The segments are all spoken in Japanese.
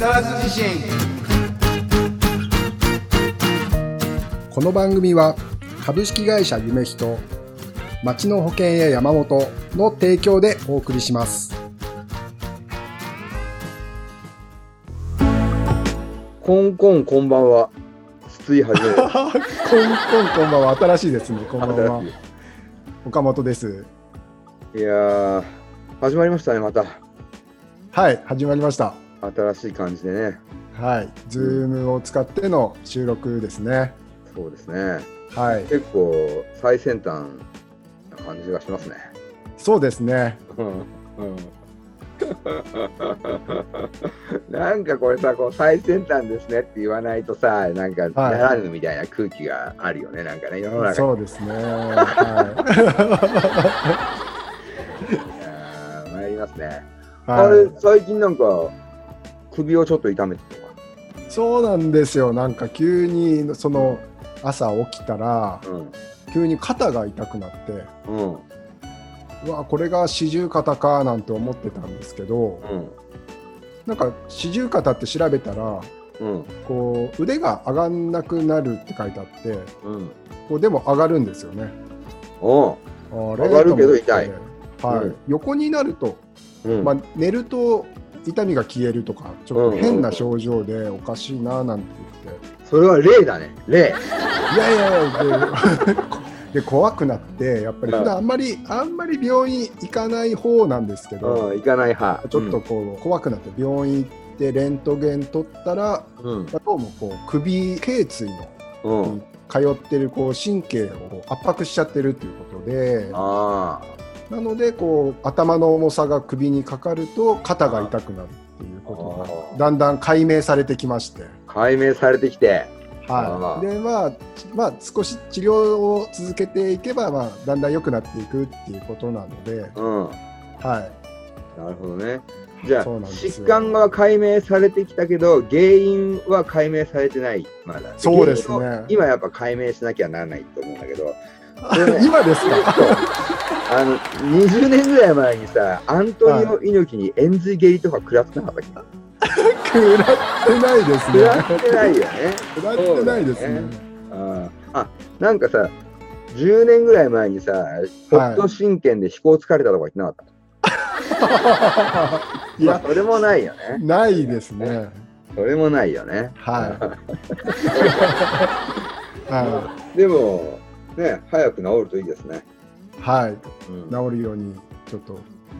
沢津地震。この番組は株式会社夢人町の保険や山本の提供でお送りします。コンコンこんばんは。筒井はじめです。こんこんこんばんは。新しいですね。こんばんは。岡本です。いいやー、始まりましたね、また。はい始まりました新しい感じでね。はい。ズームを使っての収録ですね。そうですね。はい。結構最先端な感じがしますね。そうですね。うん。うん。なんかこれさ、こう最先端ですねって言わないとさ、なんかならぬみたいな空気があるよね、なんかね、世の中。に。そうですね。はい。やー参りますね。い、あれは、最近なんか首をちょっと痛めてるのか。い、そうなんですよなんか急にその朝起きたら急に肩が痛くなってうん。うん。うわこれが四十肩かなんて思ってたんですけどうん。なんか四十肩って調べたらうん。こう腕が上がんなくなるって書いてあってうん。こうでも上がるんですよね。お上がるけど痛い。はいうん横になると、うん。まあ、寝ると痛みが消えるとかちょっと変な症状でおかしいななんて言って、それは例だね。例。いやいやいやで で怖くなってやっぱり普段あんまりあんまり病院行かない方なんですけど、うん、行かない派。ちょっとこう、怖くなって病院行ってレントゲン取ったら、うん。まあどうもこう首頸椎のうん。うん。通ってるこう神経を圧迫しちゃってるっていうことであなのでこう頭の重さが首にかかると肩が痛くなるっていうことがだんだん解明されてきまして、あ。解明されてきて。あはい、ーでまあ、まあ、少し治療を続けていけば、まあ、だんだん良くなっていくっていうことなので、うん。はい、なるほどね。じゃあ、疾患が解明されてきたけど、原因は解明されてない。まだ。そうですね今やっぱ解明しなきゃならないと思うんだけど、今ですか？あの、20年ぐらい前にさ、アントニオ猪木に円髄蹴りとか食らってなかったっけ食らってないです食らね。ってないよね。食らってないですね。ああなんかさ、10年ぐらい前にさ、北斗神拳で飛行疲れたとか言ってなかった？いや、まあそれもないよね。ないですね。それもないよね。はい。は でも、ね、早く治るといいですね。い。はい。うん治るように、ちょっと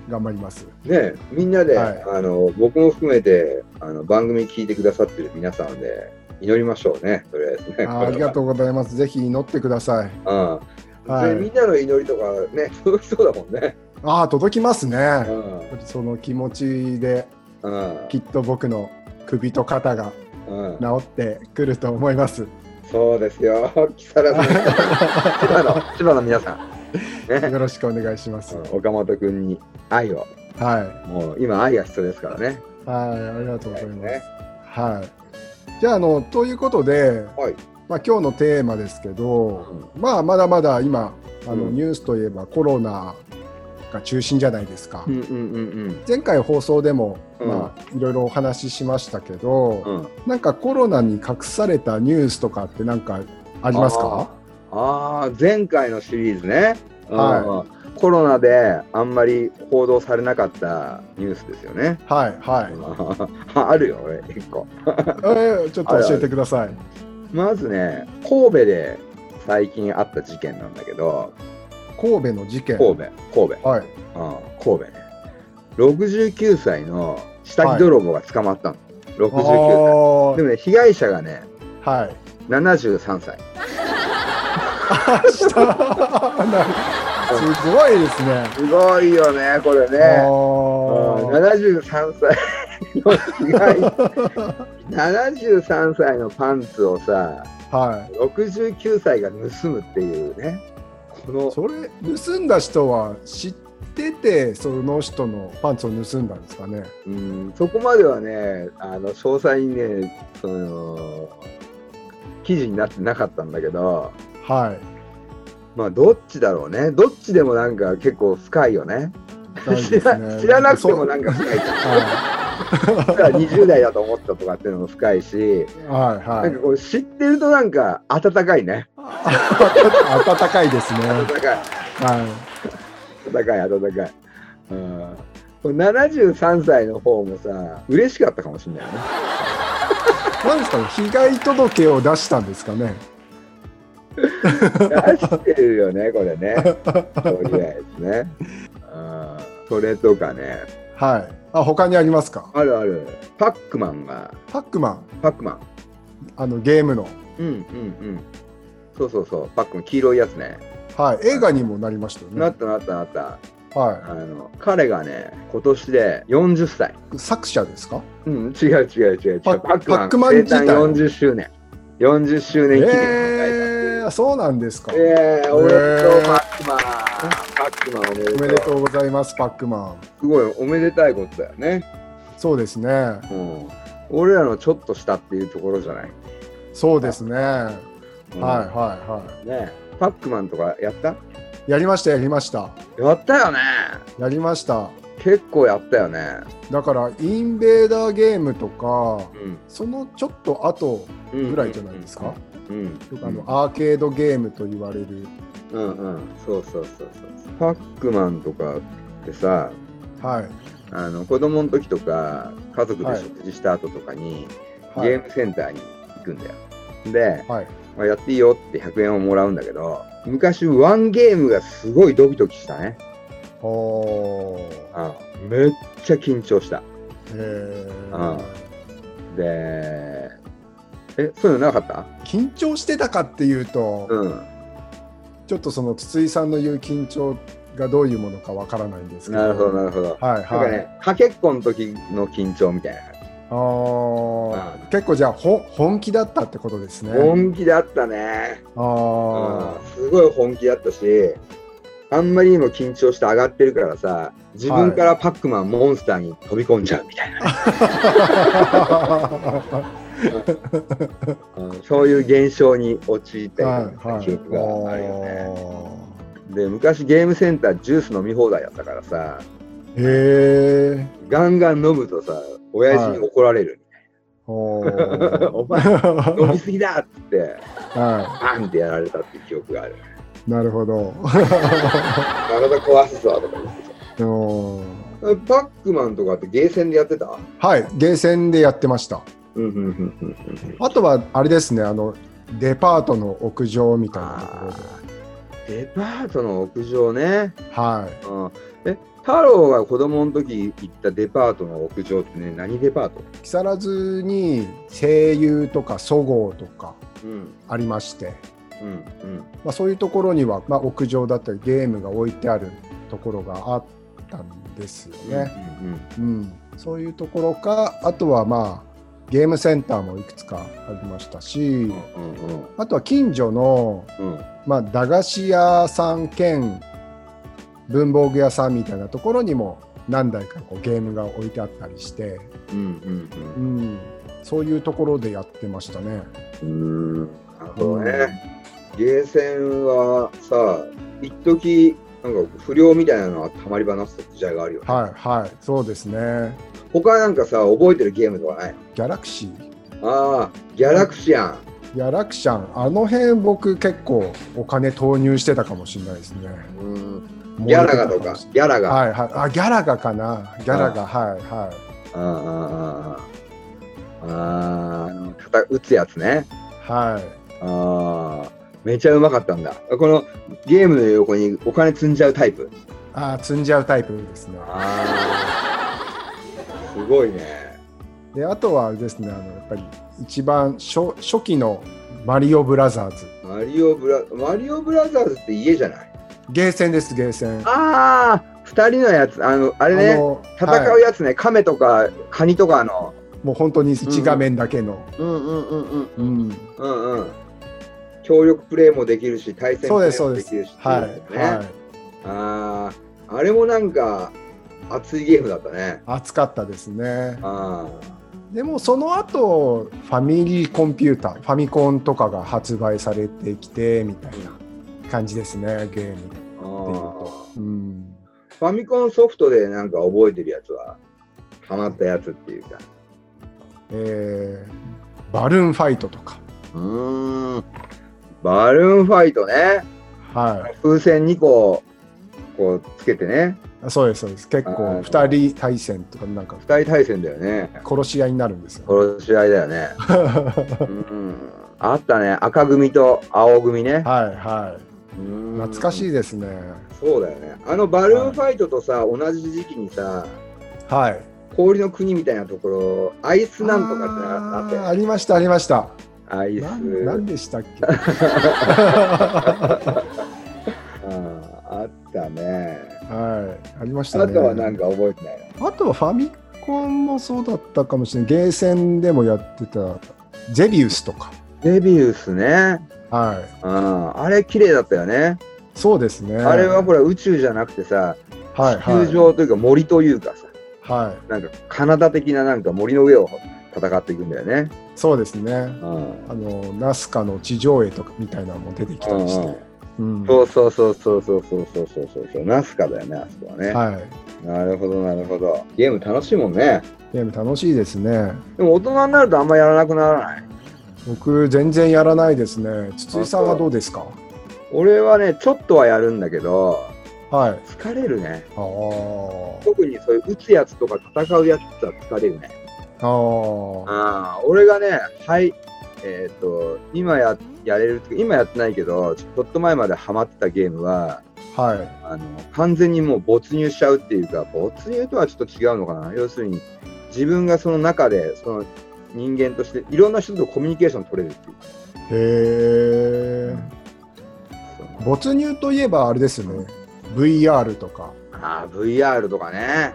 頑張ります。ね、みんなで、はいあの僕も含めてあの番組聞いてくださってる皆さんで祈りましょうね、とりあえずね。あありがとうございます。ぜひ祈ってください。うんはいでみんなの祈りとかね、届きそうだもんね。ああ、届きますね。うんその気持ちで、うんきっと僕の首と肩がうん治ってくると思います。そうですよ、木更津の千葉の千葉の皆さん、ねよろしくお願いします。うん岡本君に愛を、はい。もう今、愛が必要ですからね。はい、ありがとうございます。ねはい。じゃあ、あの、ということで、はいまあ、今日のテーマですけど、まあ、まだまだ今、あの、うんニュースといえばコロナが中心じゃないですか。うんうんうん前回放送でも、うんまあ、いろいろお話ししましたけど、うん。うんなんかコロナに隠されたニュースとかってなんかありますか？ああ、前回のシリーズね、はうんコロナであんまり報道されなかったニュースですよね。はい、はい。あるよ、俺、一個。えーちょっと教えてください。まずね、神戸で最近あった事件なんだけど、神戸の事件。神戸、神戸、はい。うん、神戸ね。69歳の下着泥棒が捕まったの。69歳。あでもね、被害者がね、ーはい。73歳。すごいですね。すごいよね、これね。あうんー73歳の被害 73歳のパンツをさは69歳が盗むっていうねこのい。それ盗んだ人は知っててその人のパンツを盗んだんですかね。うんそこまではねあの詳細にねその記事になってなかったんだけどはい。まあどっちだろうねどっちでもなんか結構深いよねね 知らなくてもなんか深いじゃんは20代だと思ったとかっていうのも深いし、はいはいなんか。こう知ってるとなんか温かいね。暖かいですね。温かい。は温かい、温かい。うん。これ73歳の方もさ、嬉しかったかもしれないよね。い。なんですかね、被害届を出したんですかね。出してるよね、これね。とりあえずね。うん。それとかね。はい。あ、他にありますか？あるある。パックマンが、パックマン、パックマン。あのゲームの。うんうんうん。そうそうそう、パックマン、黄色いやつね。はい。映画にもなりましたよね。なったなったなった。はあの、彼がね、今年で40歳。い。作者ですか？うん、違う違う違う違う。パパックマンパックマン生誕40周年。40周年記念を迎ええー、そうなんですか。た。えー、おめでとう、えーパッ。パックマンおめでとう。ございます、パックマン。すごいおめでたいことだよね。そうですね。うん。俺らのちょっと下っていうところじゃない？そうですね。はいうんはいはねパックマンとかやった？い。やりました、やりました。やったよね。やりました。結構やったよね。だから、インベーダーゲームとか、うん。そのちょっと後うんぐらいじゃないですか？うん。あのアーケードゲームと言われる。うんうん。そうそうそうそう。パックマンとかってさ、はい。あの子供の時とか家族ではい食事した後とかに、はいゲームセンターに行くんだよ。で、はい。まあ、やっていいよって100円をもらうんだけど昔ワンゲームがすごいドキドキしたね。おー。あめっちゃ緊張した。へあーでえそういうのなかった？緊張してたかっていうと、うん。ちょっとその筒井さんの言う緊張がどういうものかわからないんですけど。なるほどなるほど。はいなんかはい。ね、かけっこの時の緊張みたいな感じ。あー結構じゃあほ本気だったってことですね。本気だったね。あうんすごい本気だったし、あんまりにも緊張して上がってるからさ、自分からパックマン、モンスターに飛び込んじゃうみたいな、そういう現象に陥った。記憶があるよね。で、昔ゲームセンタージュース飲み放題だったからさ、へえ。ガンガン飲むとさ、親父に怒られる。おーお前飲みすぎだっつって、はバンってやられたっていう記憶がある。い。なるほど。体壊すぞとか。パックマンとかってゲーセンでやってた？はい。ゲーセンでやってました。あとはあれですね。あのデパートの屋上みたいなところで。デパートの屋上ね。はい。うん、え、太郎が子供の時行ったデパートの屋上ってね、何デパート？木更津に声優とかそごうとかうん、ありまして、うん、まあ、そういうところには、まあ、屋上だったりゲームが置いてあるところがあったんですようん。ね。うんそういうところかあとはまあゲームセンターもいくつかありましたしうん、うん、あとは近所の、うん、うん。まあ、駄菓子屋さん兼文房具屋さんみたいなところにも何台かこうゲームが置いてあったりして、うん、うん、うん、そういうところでやってましたね。うん。なるほどね。ゲーセンはさ、一時なんか不良みたいなのはたまり場なす時代があるよね。はいはいそうですね。他なんかさ、覚えてるゲームとかないギャラクシーああ、ギャラクシアン。ギャラクシャンあの辺僕結構お金投入してたかもしれないですね。うん。ギャラガとか、ギャラガ。はいはい。あ、ギャラガかな。ギャラガ、はいはああ、ああ、ああ、あ打つやつね。い。はい。ああ、めちゃうまかったんだ。このゲームの横にお金積んじゃうタイプ。あー積んじゃうタイプですね。ああ、すごいね。で、あとはあれですね、あの、やっぱり一番初初期のマリオブラザーズ。マリオブラ、マリオブラザーズって家じゃない？ゲーセンです、ゲーセン。ああ、二人のやつ、あの、あれね、の戦はいうやつね、亀とかカニとかの。もう本当に一画面だけの。うんうんうんうん。うん。うんうん。協力プレイもできるし、対戦プレイです、そうですもできるし。はい。はい。ああ、あれもなんか熱いゲームだったね。熱かったですね。あでもその後ファミリーコンピューターファミコンとかが発売されてきてみたいな感じですねゲームっていうあと、うん、ファミコンソフトでなんか覚えてるやつは、ハマったやつっていうか。えー、バルーンファイトとか。うーん。バルーンファイトね。は風船2個、こう、つけてね。い。そうです、そうです。結あ構ー2人対戦とか、なんか二人対戦だよね。殺し合いになるんですよ。殺し合いだよね。うん。あったね。赤組と青組ね。はいはい。懐懐かしい。いですね。そうだよね。あのバルーンファイトとさ、同じ時期にさ、はい。氷の国みたいなところ、アイスなんとかってああったありました、ありました。アイス。なんなんでしたっけ？うんあったね。はい。ありましたね。あとはなんか覚えてないあとはファミコンもそうだったかもしれない。ゲーセンでもやってた、ゼビウスとか。な。デビウスね。はい。うん。あれ綺麗だったよね。そうですね。あれはほら宇宙じゃなくてさ、はい、地球上というか森というかさ、はい。はい。なんかカナダ的ななんか森の上を戦っていくんだよね。そうですね。うん。あの、ナスカの地上絵とかみたいなのも出てきたりして。うんそうそうそうそうそうそうそうそうそうそう。ナスカだよね、あそこはね。はい。なるほど、なるほど。ゲーム楽しいもんね。ゲーム楽しいですね。でも大人になるとあんまやらなくならない？僕、全然やらないですね。筒井さんはどうですか？俺はね、ちょっとはやるんだけど、はい。疲れるね。特にそういう撃つやつとか戦うやつは疲れるね。あー。ああ、俺がね、はい、えっ、と、今ややれる今やってないけど、ちょっと前までハマってたゲームは、はい。あの完全にもう没入しちゃうっていうか、没入とはちょっと違うのかな。要するに、自分がその中で、その人間として、いろんな人とコミュニケーション取れるっていうか。へえ。没入といえばあれですよね。VR とか。ああ、VR とかね。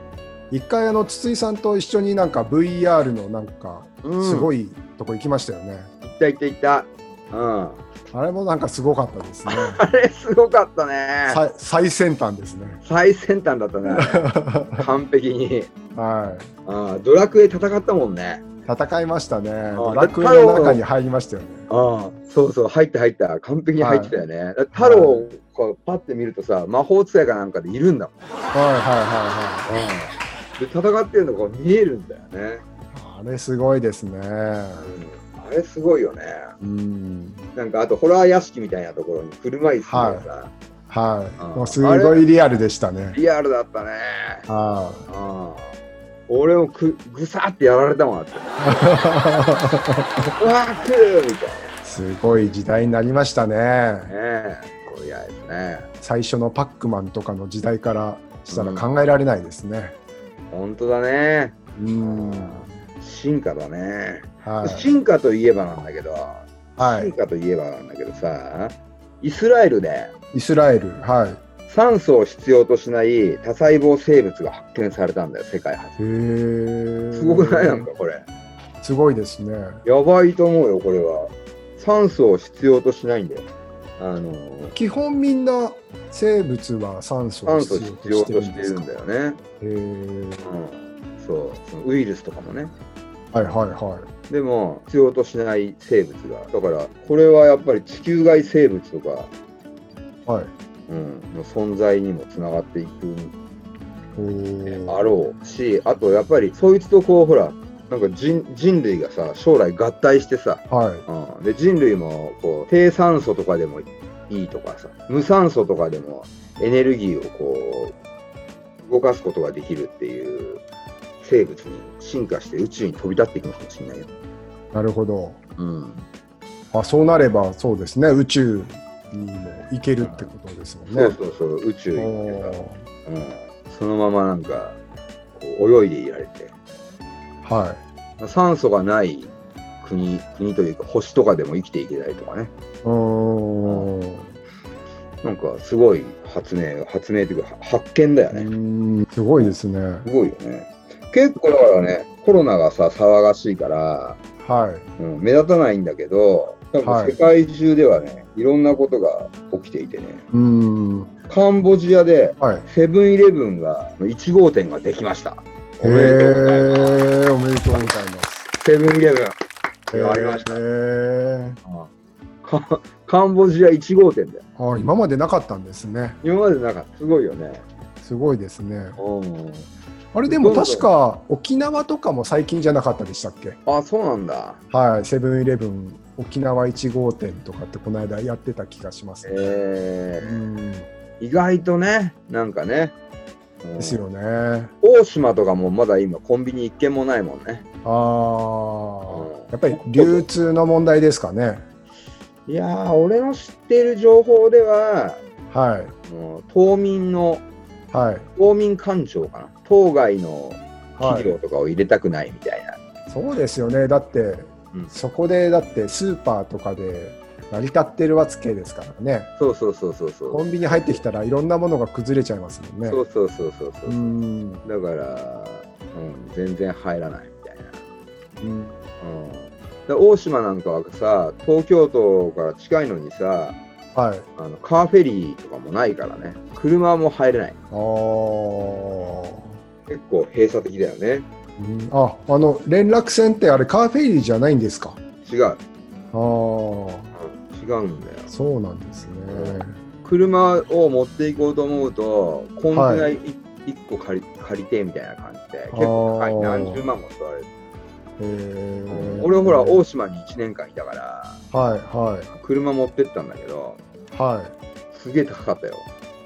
一回あの筒井さんと一緒になんか VR のなんかうん、すごい。いとこ行きましたよね。行った行った行った。うん。あれもなんかすごかったですね。あれすごかったね。さ最先端ですね。最先端だったね。完璧に。はああドラクエ戦ったもんね。い。戦いましたね。あドラクエの中に入りましたよね。ああ、そうそう、入った入った。完璧に入ってたよね。だって太郎をこうパッて見るとさ、魔法使いかなんかでいるんだもん。はいはいはいはい。で、戦ってるのが見えるんだよね。あれすごいですね。うん、あれすごいよね。うん。なんか、あとホラー屋敷みたいなところに車椅子がさ、はい。あもうすごいリアルでしたね。リアルだったね。はああ俺もくぐさってやられたもんだって。うわー来るみたいい。すごい時代になりましたね。なね。こういうやつね。最初のパックマンとかの時代からしたら考えられないですね。本当だね。うん。進化だね。はい。進化といえばなんだけど、はい。進化といえばなんだけどさ、イスラエルでイスラエル。はい。酸素を必要としない多細胞生物が発見されたんだよ、世界初。へえ。すごくない？なんかこれ。すごいですね。やばいと思うよ、これは。酸素を必要としないんだよ。あの、基本みんな生物は酸素を必要としてるんだよね。へえ。うん。そう、そのウイルスとかもね。はいはいはでも、必要としない生物が。だから、これはやっぱり地球外生物とか、い。はい。うん、の存在にもつながっていくあろうし、あとやっぱりそいつとこうほら、なんか人人類がさ、将来合体してさ、はい。うん、で人類もこう低酸素とかでもいいとかさ、無酸素とかでもエネルギーをこう動かすことができるっていう生物に進化して宇宙に飛び立っていくのかもしれないよ。なるほど。うん、あそうなればそうですね。宇宙にも行けるってことですもんね。そうそうそう、宇宙に行っうん、そのままなんかこう泳いでいられて。ーはい。酸素がない国国というか星とかでも生きていけないとかねうーん。なんかすごい発明発明というかは発見だようね、すごいですね。すごいよね結構だからねコロナがさ騒がしいから、はい。うん、目立たないんだけど世界中ではね、い、ろんなことが起きていてねうーん。カンボジアではい。セブンイレブンが1号店ができましたおへめでとうございますえおめでとうございます。セブンイレブンへありましたえカカンボジア1号店だよあ今までなかったんですね。今までなんかすごいよねすごいですね。うん。あれでも確か沖縄とかも最近じゃなかったでしたっけ？あ、そうなんだ。はい、セブンイレブン沖縄1号店とかってこの間やってた気がします、ね。えうん、ー、意外とね、なんかね。うんですよね。大島とかもまだ今コンビニ一軒もないもんね。ああ、うんやっぱり流通の問題ですかね。いやー、俺の知っている情報では、はい、もう島民の、はい、島民官庁かな。当該のはい。企業とかを入れたくないみたいな。そうですよね。だって、うんそこでだってスーパーとかで成り立ってるわけですからね。そうそうそうそうそう。コンビニ入ってきたらいろんなものが崩れちゃいますもんね。そうそうそうそうそうう。ん、だから、うん、全然入らないみたいな。うん、うん、で大島なんかはさ、東京都から近いのにさ、はい。あのカーフェリーとかもないからね、車も入れない。あー結構閉鎖的だよね。うんあ、あの連絡船ってあれカーフェリーじゃないんですか？違う。ああ、うん違うんだよ。そうなんですね。車を持っていこうと思うと、コンテナは1個借り借りてみたいな感じで、結構何十万も取られる。俺はほら、大島に1年間いたから、はいは車持ってったんだけど、いはい。すげえ高かったよ。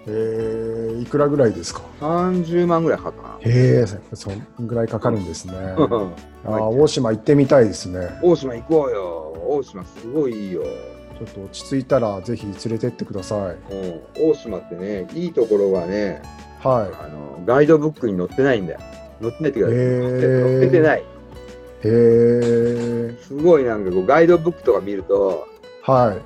えー、いくらぐらいですか？30万ぐらいかかったな。へえ、そんぐらいかかるんですね。あうんー大島行ってみたいですね。大島行こうよ。大島すごいいいよ。ちょっと落ち着いたらぜひ連れてってください。うん、大島ってね、いいところがね、はあのガイドブックに載ってないんだよ。載ってないっていうか、載っててない。い。へえ。すごいなんかこうガイドブックとか見ると、は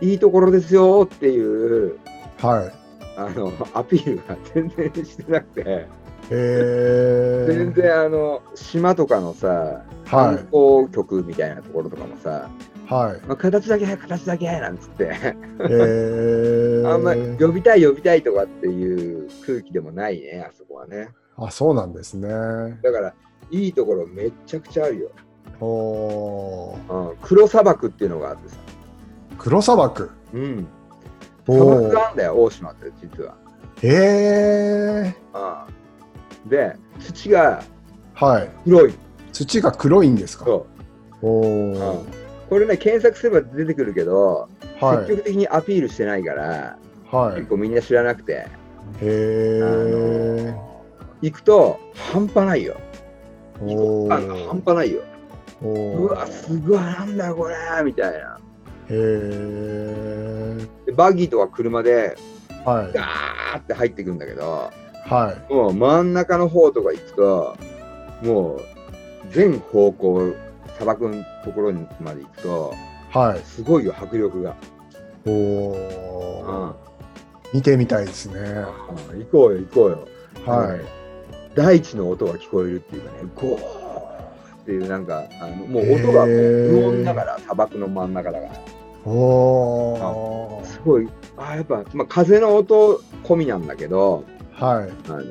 い。いいところですよっていうはい。あのアピールが全然してなくて。全然あの島とかのさ、はい観光局みたいなところとかもさ、はい。まあ、形だけ形だけなんつって。あんまり呼びたい呼びたいとかっていう空気でもないね、あそこはね。あ、そうなんですね。だから、いいところめっちゃくちゃあるよ。おーうん、黒砂漠っていうのがあってさ。黒砂漠？うん。お砂漠ーがあんだよ、大島って実は。へえ。うん。で、土がはい。黒い。土が黒いんですか？そおう。ん。これね、検索すれば出てくるけど、はい。積極的にアピールしてないから、はい結。構みんな知らなくて、へあえ。の行くと半端ないよ。感が半端ないよ。おうわ、すごい、なんだこれみたいな。へえ。でバギーとか車ではい。ガーって入ってくんだけど、はい。もう真ん中の方とか行くと、もう全方向、砂漠のところにまで行くと、はい。すごいよ、迫力が。おうんお。見てみたいですね。行こうよ、行こうよ。はい。大地の音が聞こえるっていうかね、ゴーっていうなんか、あのもう音が無音だから、砂漠の真ん中だから。おお。すごい、あやっぱ、まあ、風の音込みなんだけど、はい。あの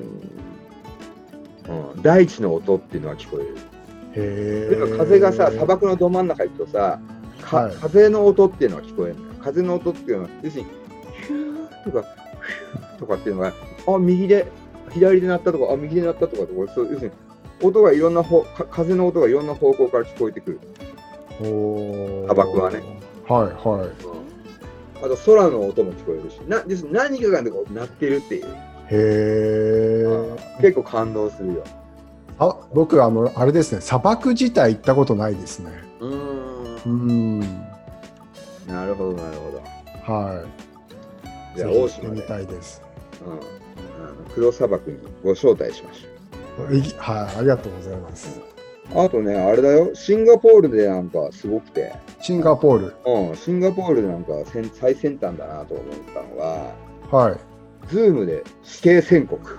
うん、大地の音っていうのは聞こえる。へえ。風がさ、砂漠のど真ん中行くとさ、かはい風の音っていうのが聞こえるのよ。風の音っていうのは、要するに、ヒューとか、ヒューとかっていうのが、あ、右で、左で鳴ったとか、あ、右で鳴ったとかとか、そう要するに、音がいろんな方、か風の音がいろんな方向から聞こえてくる。砂漠はね。はいはい。あと空の音も聞こえるし、な要す何かがこう鳴ってるっていう、へえ。結構感動するよ。あ、僕あのあれですね。砂漠自体行ったことないですね。うーんうん。なるほど、なるほど。はい。じゃあ、大島で、行ってみたいです。うん、あの黒砂漠にご招待しましょいはい、ありがとうございます。う。あとね、あれだよ、シンガポールでなんかすごくて、シンガポール。うん、シンガポールでなんか先最先端だなと思ったのが、はい。ズームで死刑宣告。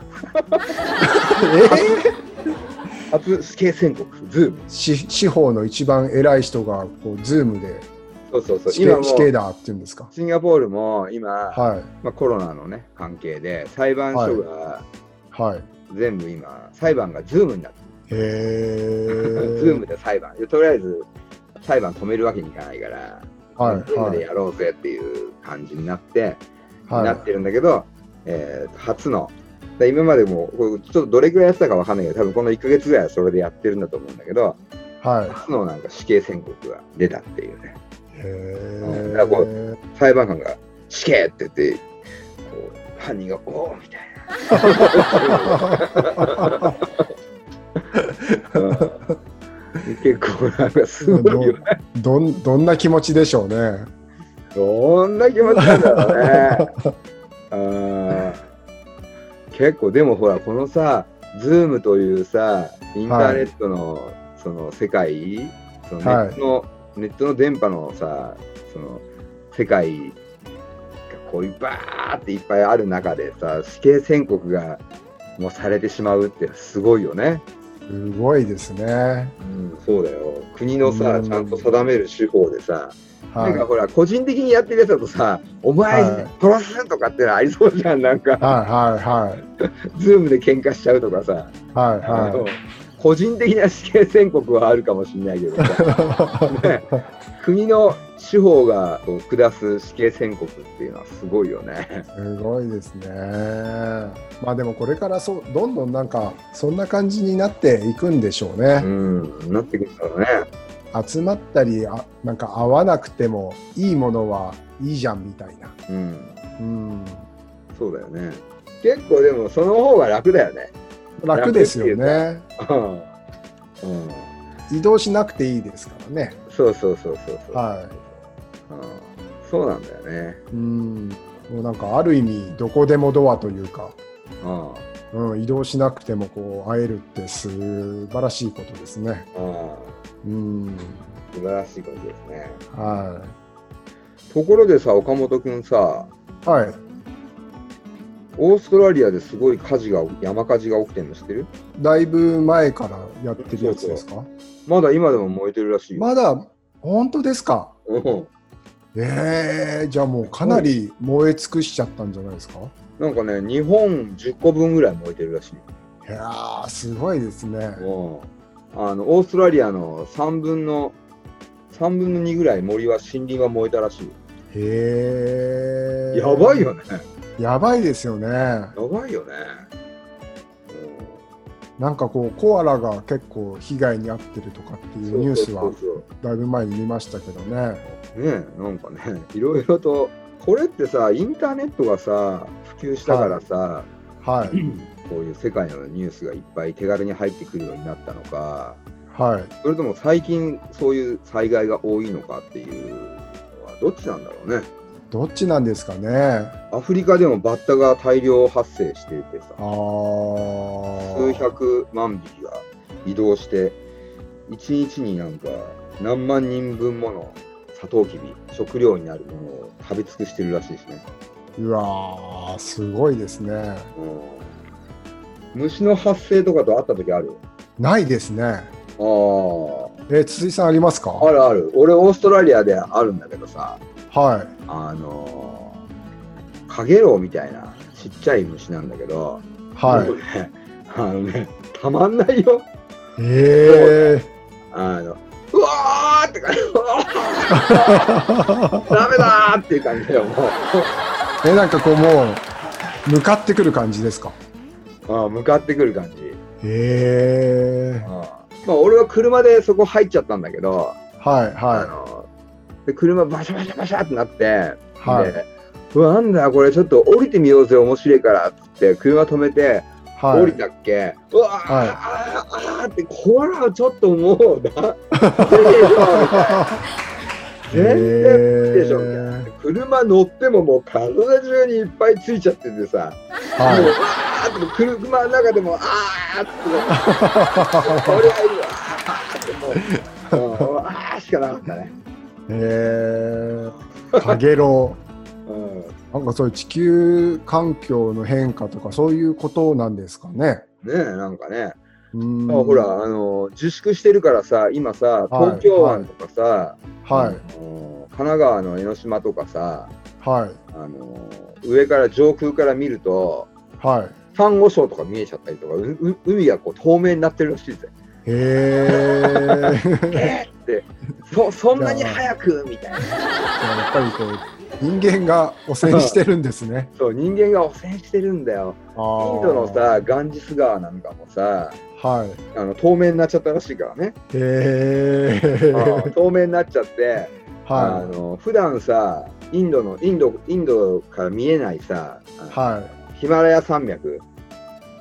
初死刑宣告、ズーム。し司法の一番偉い人がこうズームでそうそうそう。死今死刑だって言うんですか？シンガポールも今、はいまあ、コロナのね、関係で裁判所がはい。全部今、裁判がズームになってへる。え。ズームで裁判。とりあえず裁判止めるわけにいかないから、はいズームはいでやろうぜっていう感じになって、はなってるんだけど、えー初ので今までもちょっとどれくらいやってたかわかんないけど多分この1ヶ月ぐらいはそれでやってるんだと思うんだけどはい。初のなんか死刑宣告が出たっていうねへこえ。裁判官が死刑って言ってこう犯人がおおみたいな、うん。結構なんかすごいよね。どんどんな気持ちでしょうね。どんな気持ちなんだろうね。あー。結構でもほらこのさ Zoom というさインターネットのその世界、そのネットの、ネットの電波のさその世界がこういうバーっていっぱいある中でさ死刑宣告がもうされてしまうってすごいよね。すごいですね。うん、そうだよ国のさうんちゃんと定める手法でさ、はなんかほら個人的にやってるやつだとさお前はい殺すとかってのありそうじゃんなんかい。はいはい ズームで喧嘩しちゃうとかさ、はい。はい。個人的な死刑宣告はあるかもしれないけどさ、ね、国の司法が下す死刑宣告っていうのはすごいよね。すごいですね。まあでもこれからそうどんどんなんかそんな感じになっていくんでしょううね。ん、なってくるんだろうね。集まったりあなんか合わなくてもいいものはいいじゃんみたいな。うん、うん。そうだよね。結構でもその方が楽だよね。楽ですよね。うん、うん、移動しなくていいですからね。そうそうそうそうそう。はうん、そうなんだよね。い。うん。もうなんかある意味どこでもドアというか、うんうん、移動しなくてもこう会えるって素晴らしいことですね。うんうん。素晴らしいことですね。はところでさ、岡本君さ、い。はい。オーストラリアですごい火事が、山火事が起きてるの知ってる？だいぶ前からやってるやつですか？まだ今でも燃えてるらしいよ。まだ、本当ですか？うんええじゃあもうかなり燃え尽くしちゃったんじゃないですか？なんかね、日本10個分ぐらい燃えてるらしいよ。いやー、すごいですね。うんあのオーストラリアの3分の3分の2ぐらい森は森林は燃えたらしいよ。へえ。やばいよね。やばいですよね。やばいよね。なんかこう、コアラが結構被害に遭ってるとかっていうニュースはだいぶ前に見ましたけどね。ねなんかね、いろいろと、これってさ、インターネットがさ、普及したからさ、はい。こういう世界のニュースがいっぱい手軽に入ってくるようになったのか、はい。それとも最近そういう災害が多いのかっていうのはどっちなんだろうね。どっちなんですかね？アフリカでもバッタが大量発生していてさ。数百万匹が移動して、1日になんか何万人分ものサトウキビ、食料になるものを食べ尽くしてるらしいですね。うわー、すごいですね。うん、虫の発生とかと会った時ある？ないですね。ああ。え、筒井さんありますか？あるある。俺、オーストラリアであるんだけどさ、はい。あのー、カゲロウみたいなちっちゃい虫なんだけど、はい。ね、あのね、たまんないよ。ええあの、うわーって感じ、ダメだーっていう感じだよ、もえ、なんかこうもう、向かってくる感じですか？う。あ向かってくる感じ。ええあまあ、俺は車でそこ入っちゃったんだけど、はい、あはので車バシャバシャバシャってなって、い、はい、でうわなんだこれちょっと降りてみようぜ面白いからっつって車止めてはい。降りたっけ、うわー、はい。あーってこれはちょっともうな。全然でしょ。車乗ってももう体中にいっぱいついちゃっててさ、もうはわーって車の中でもあーって。これはいいわーってもう もうあーしかなかったね。い。ええかげろうんう。なんかそういう地球環境の変化とかそういうことなんですかね。ねえなんかね、うーんあほらあの自粛してるからさ今さ東京湾とかさ、はい、あの神奈川の江ノ島とかさはい、あの上から上空から見るとはい。サンゴ礁とか見えちゃったりとかうう海がこう透明になってるらしいぜ。へえ。そそんなに早くみたいな。やっぱりこう人間が汚染してるんですね。そう、人間が汚染してるんだよ。インドのさ、ガンジス川なんかもさ、はい。あの透明になっちゃったらしいからね。へえ。うん透明になっちゃって、あはの普段さ、インドのインドインドから見えないさ、あのい。はヒマラヤ山脈、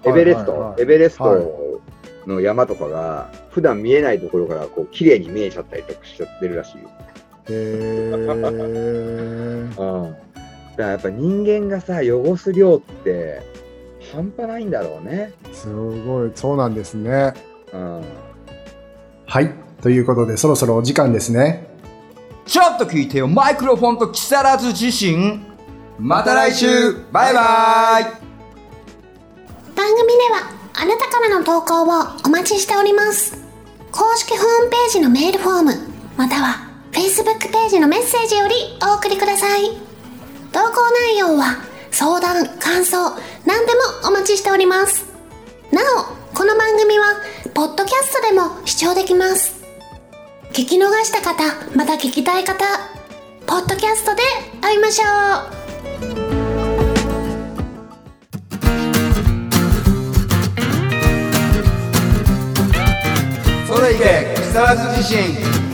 い。エベレスト、はいはいはいエベレスはいトの山とかが、普段見えないところからこう綺麗に見えちゃったりとかしちゃってるらしいよ。へえ。うん、だからやっぱ人間がさ、汚す量って半端ないんだろうね。すごい、そうなんですね。うんはい。ということで、そろそろお時間ですね。ちょっと聞いてよ、マイクロフォンと木更津自身。また来週バイバイ番組ではあなたからの投稿をお待ちしております。公式ホームページのメールフォームまたは Facebook ページのメッセージよりお送りください。投稿内容は相談感想何でもお待ちしております。なおこの番組はポッドキャストでも視聴できます。聞き逃した方また聞きたい方ポッドキャストで会いましょう。それいけ木更津自身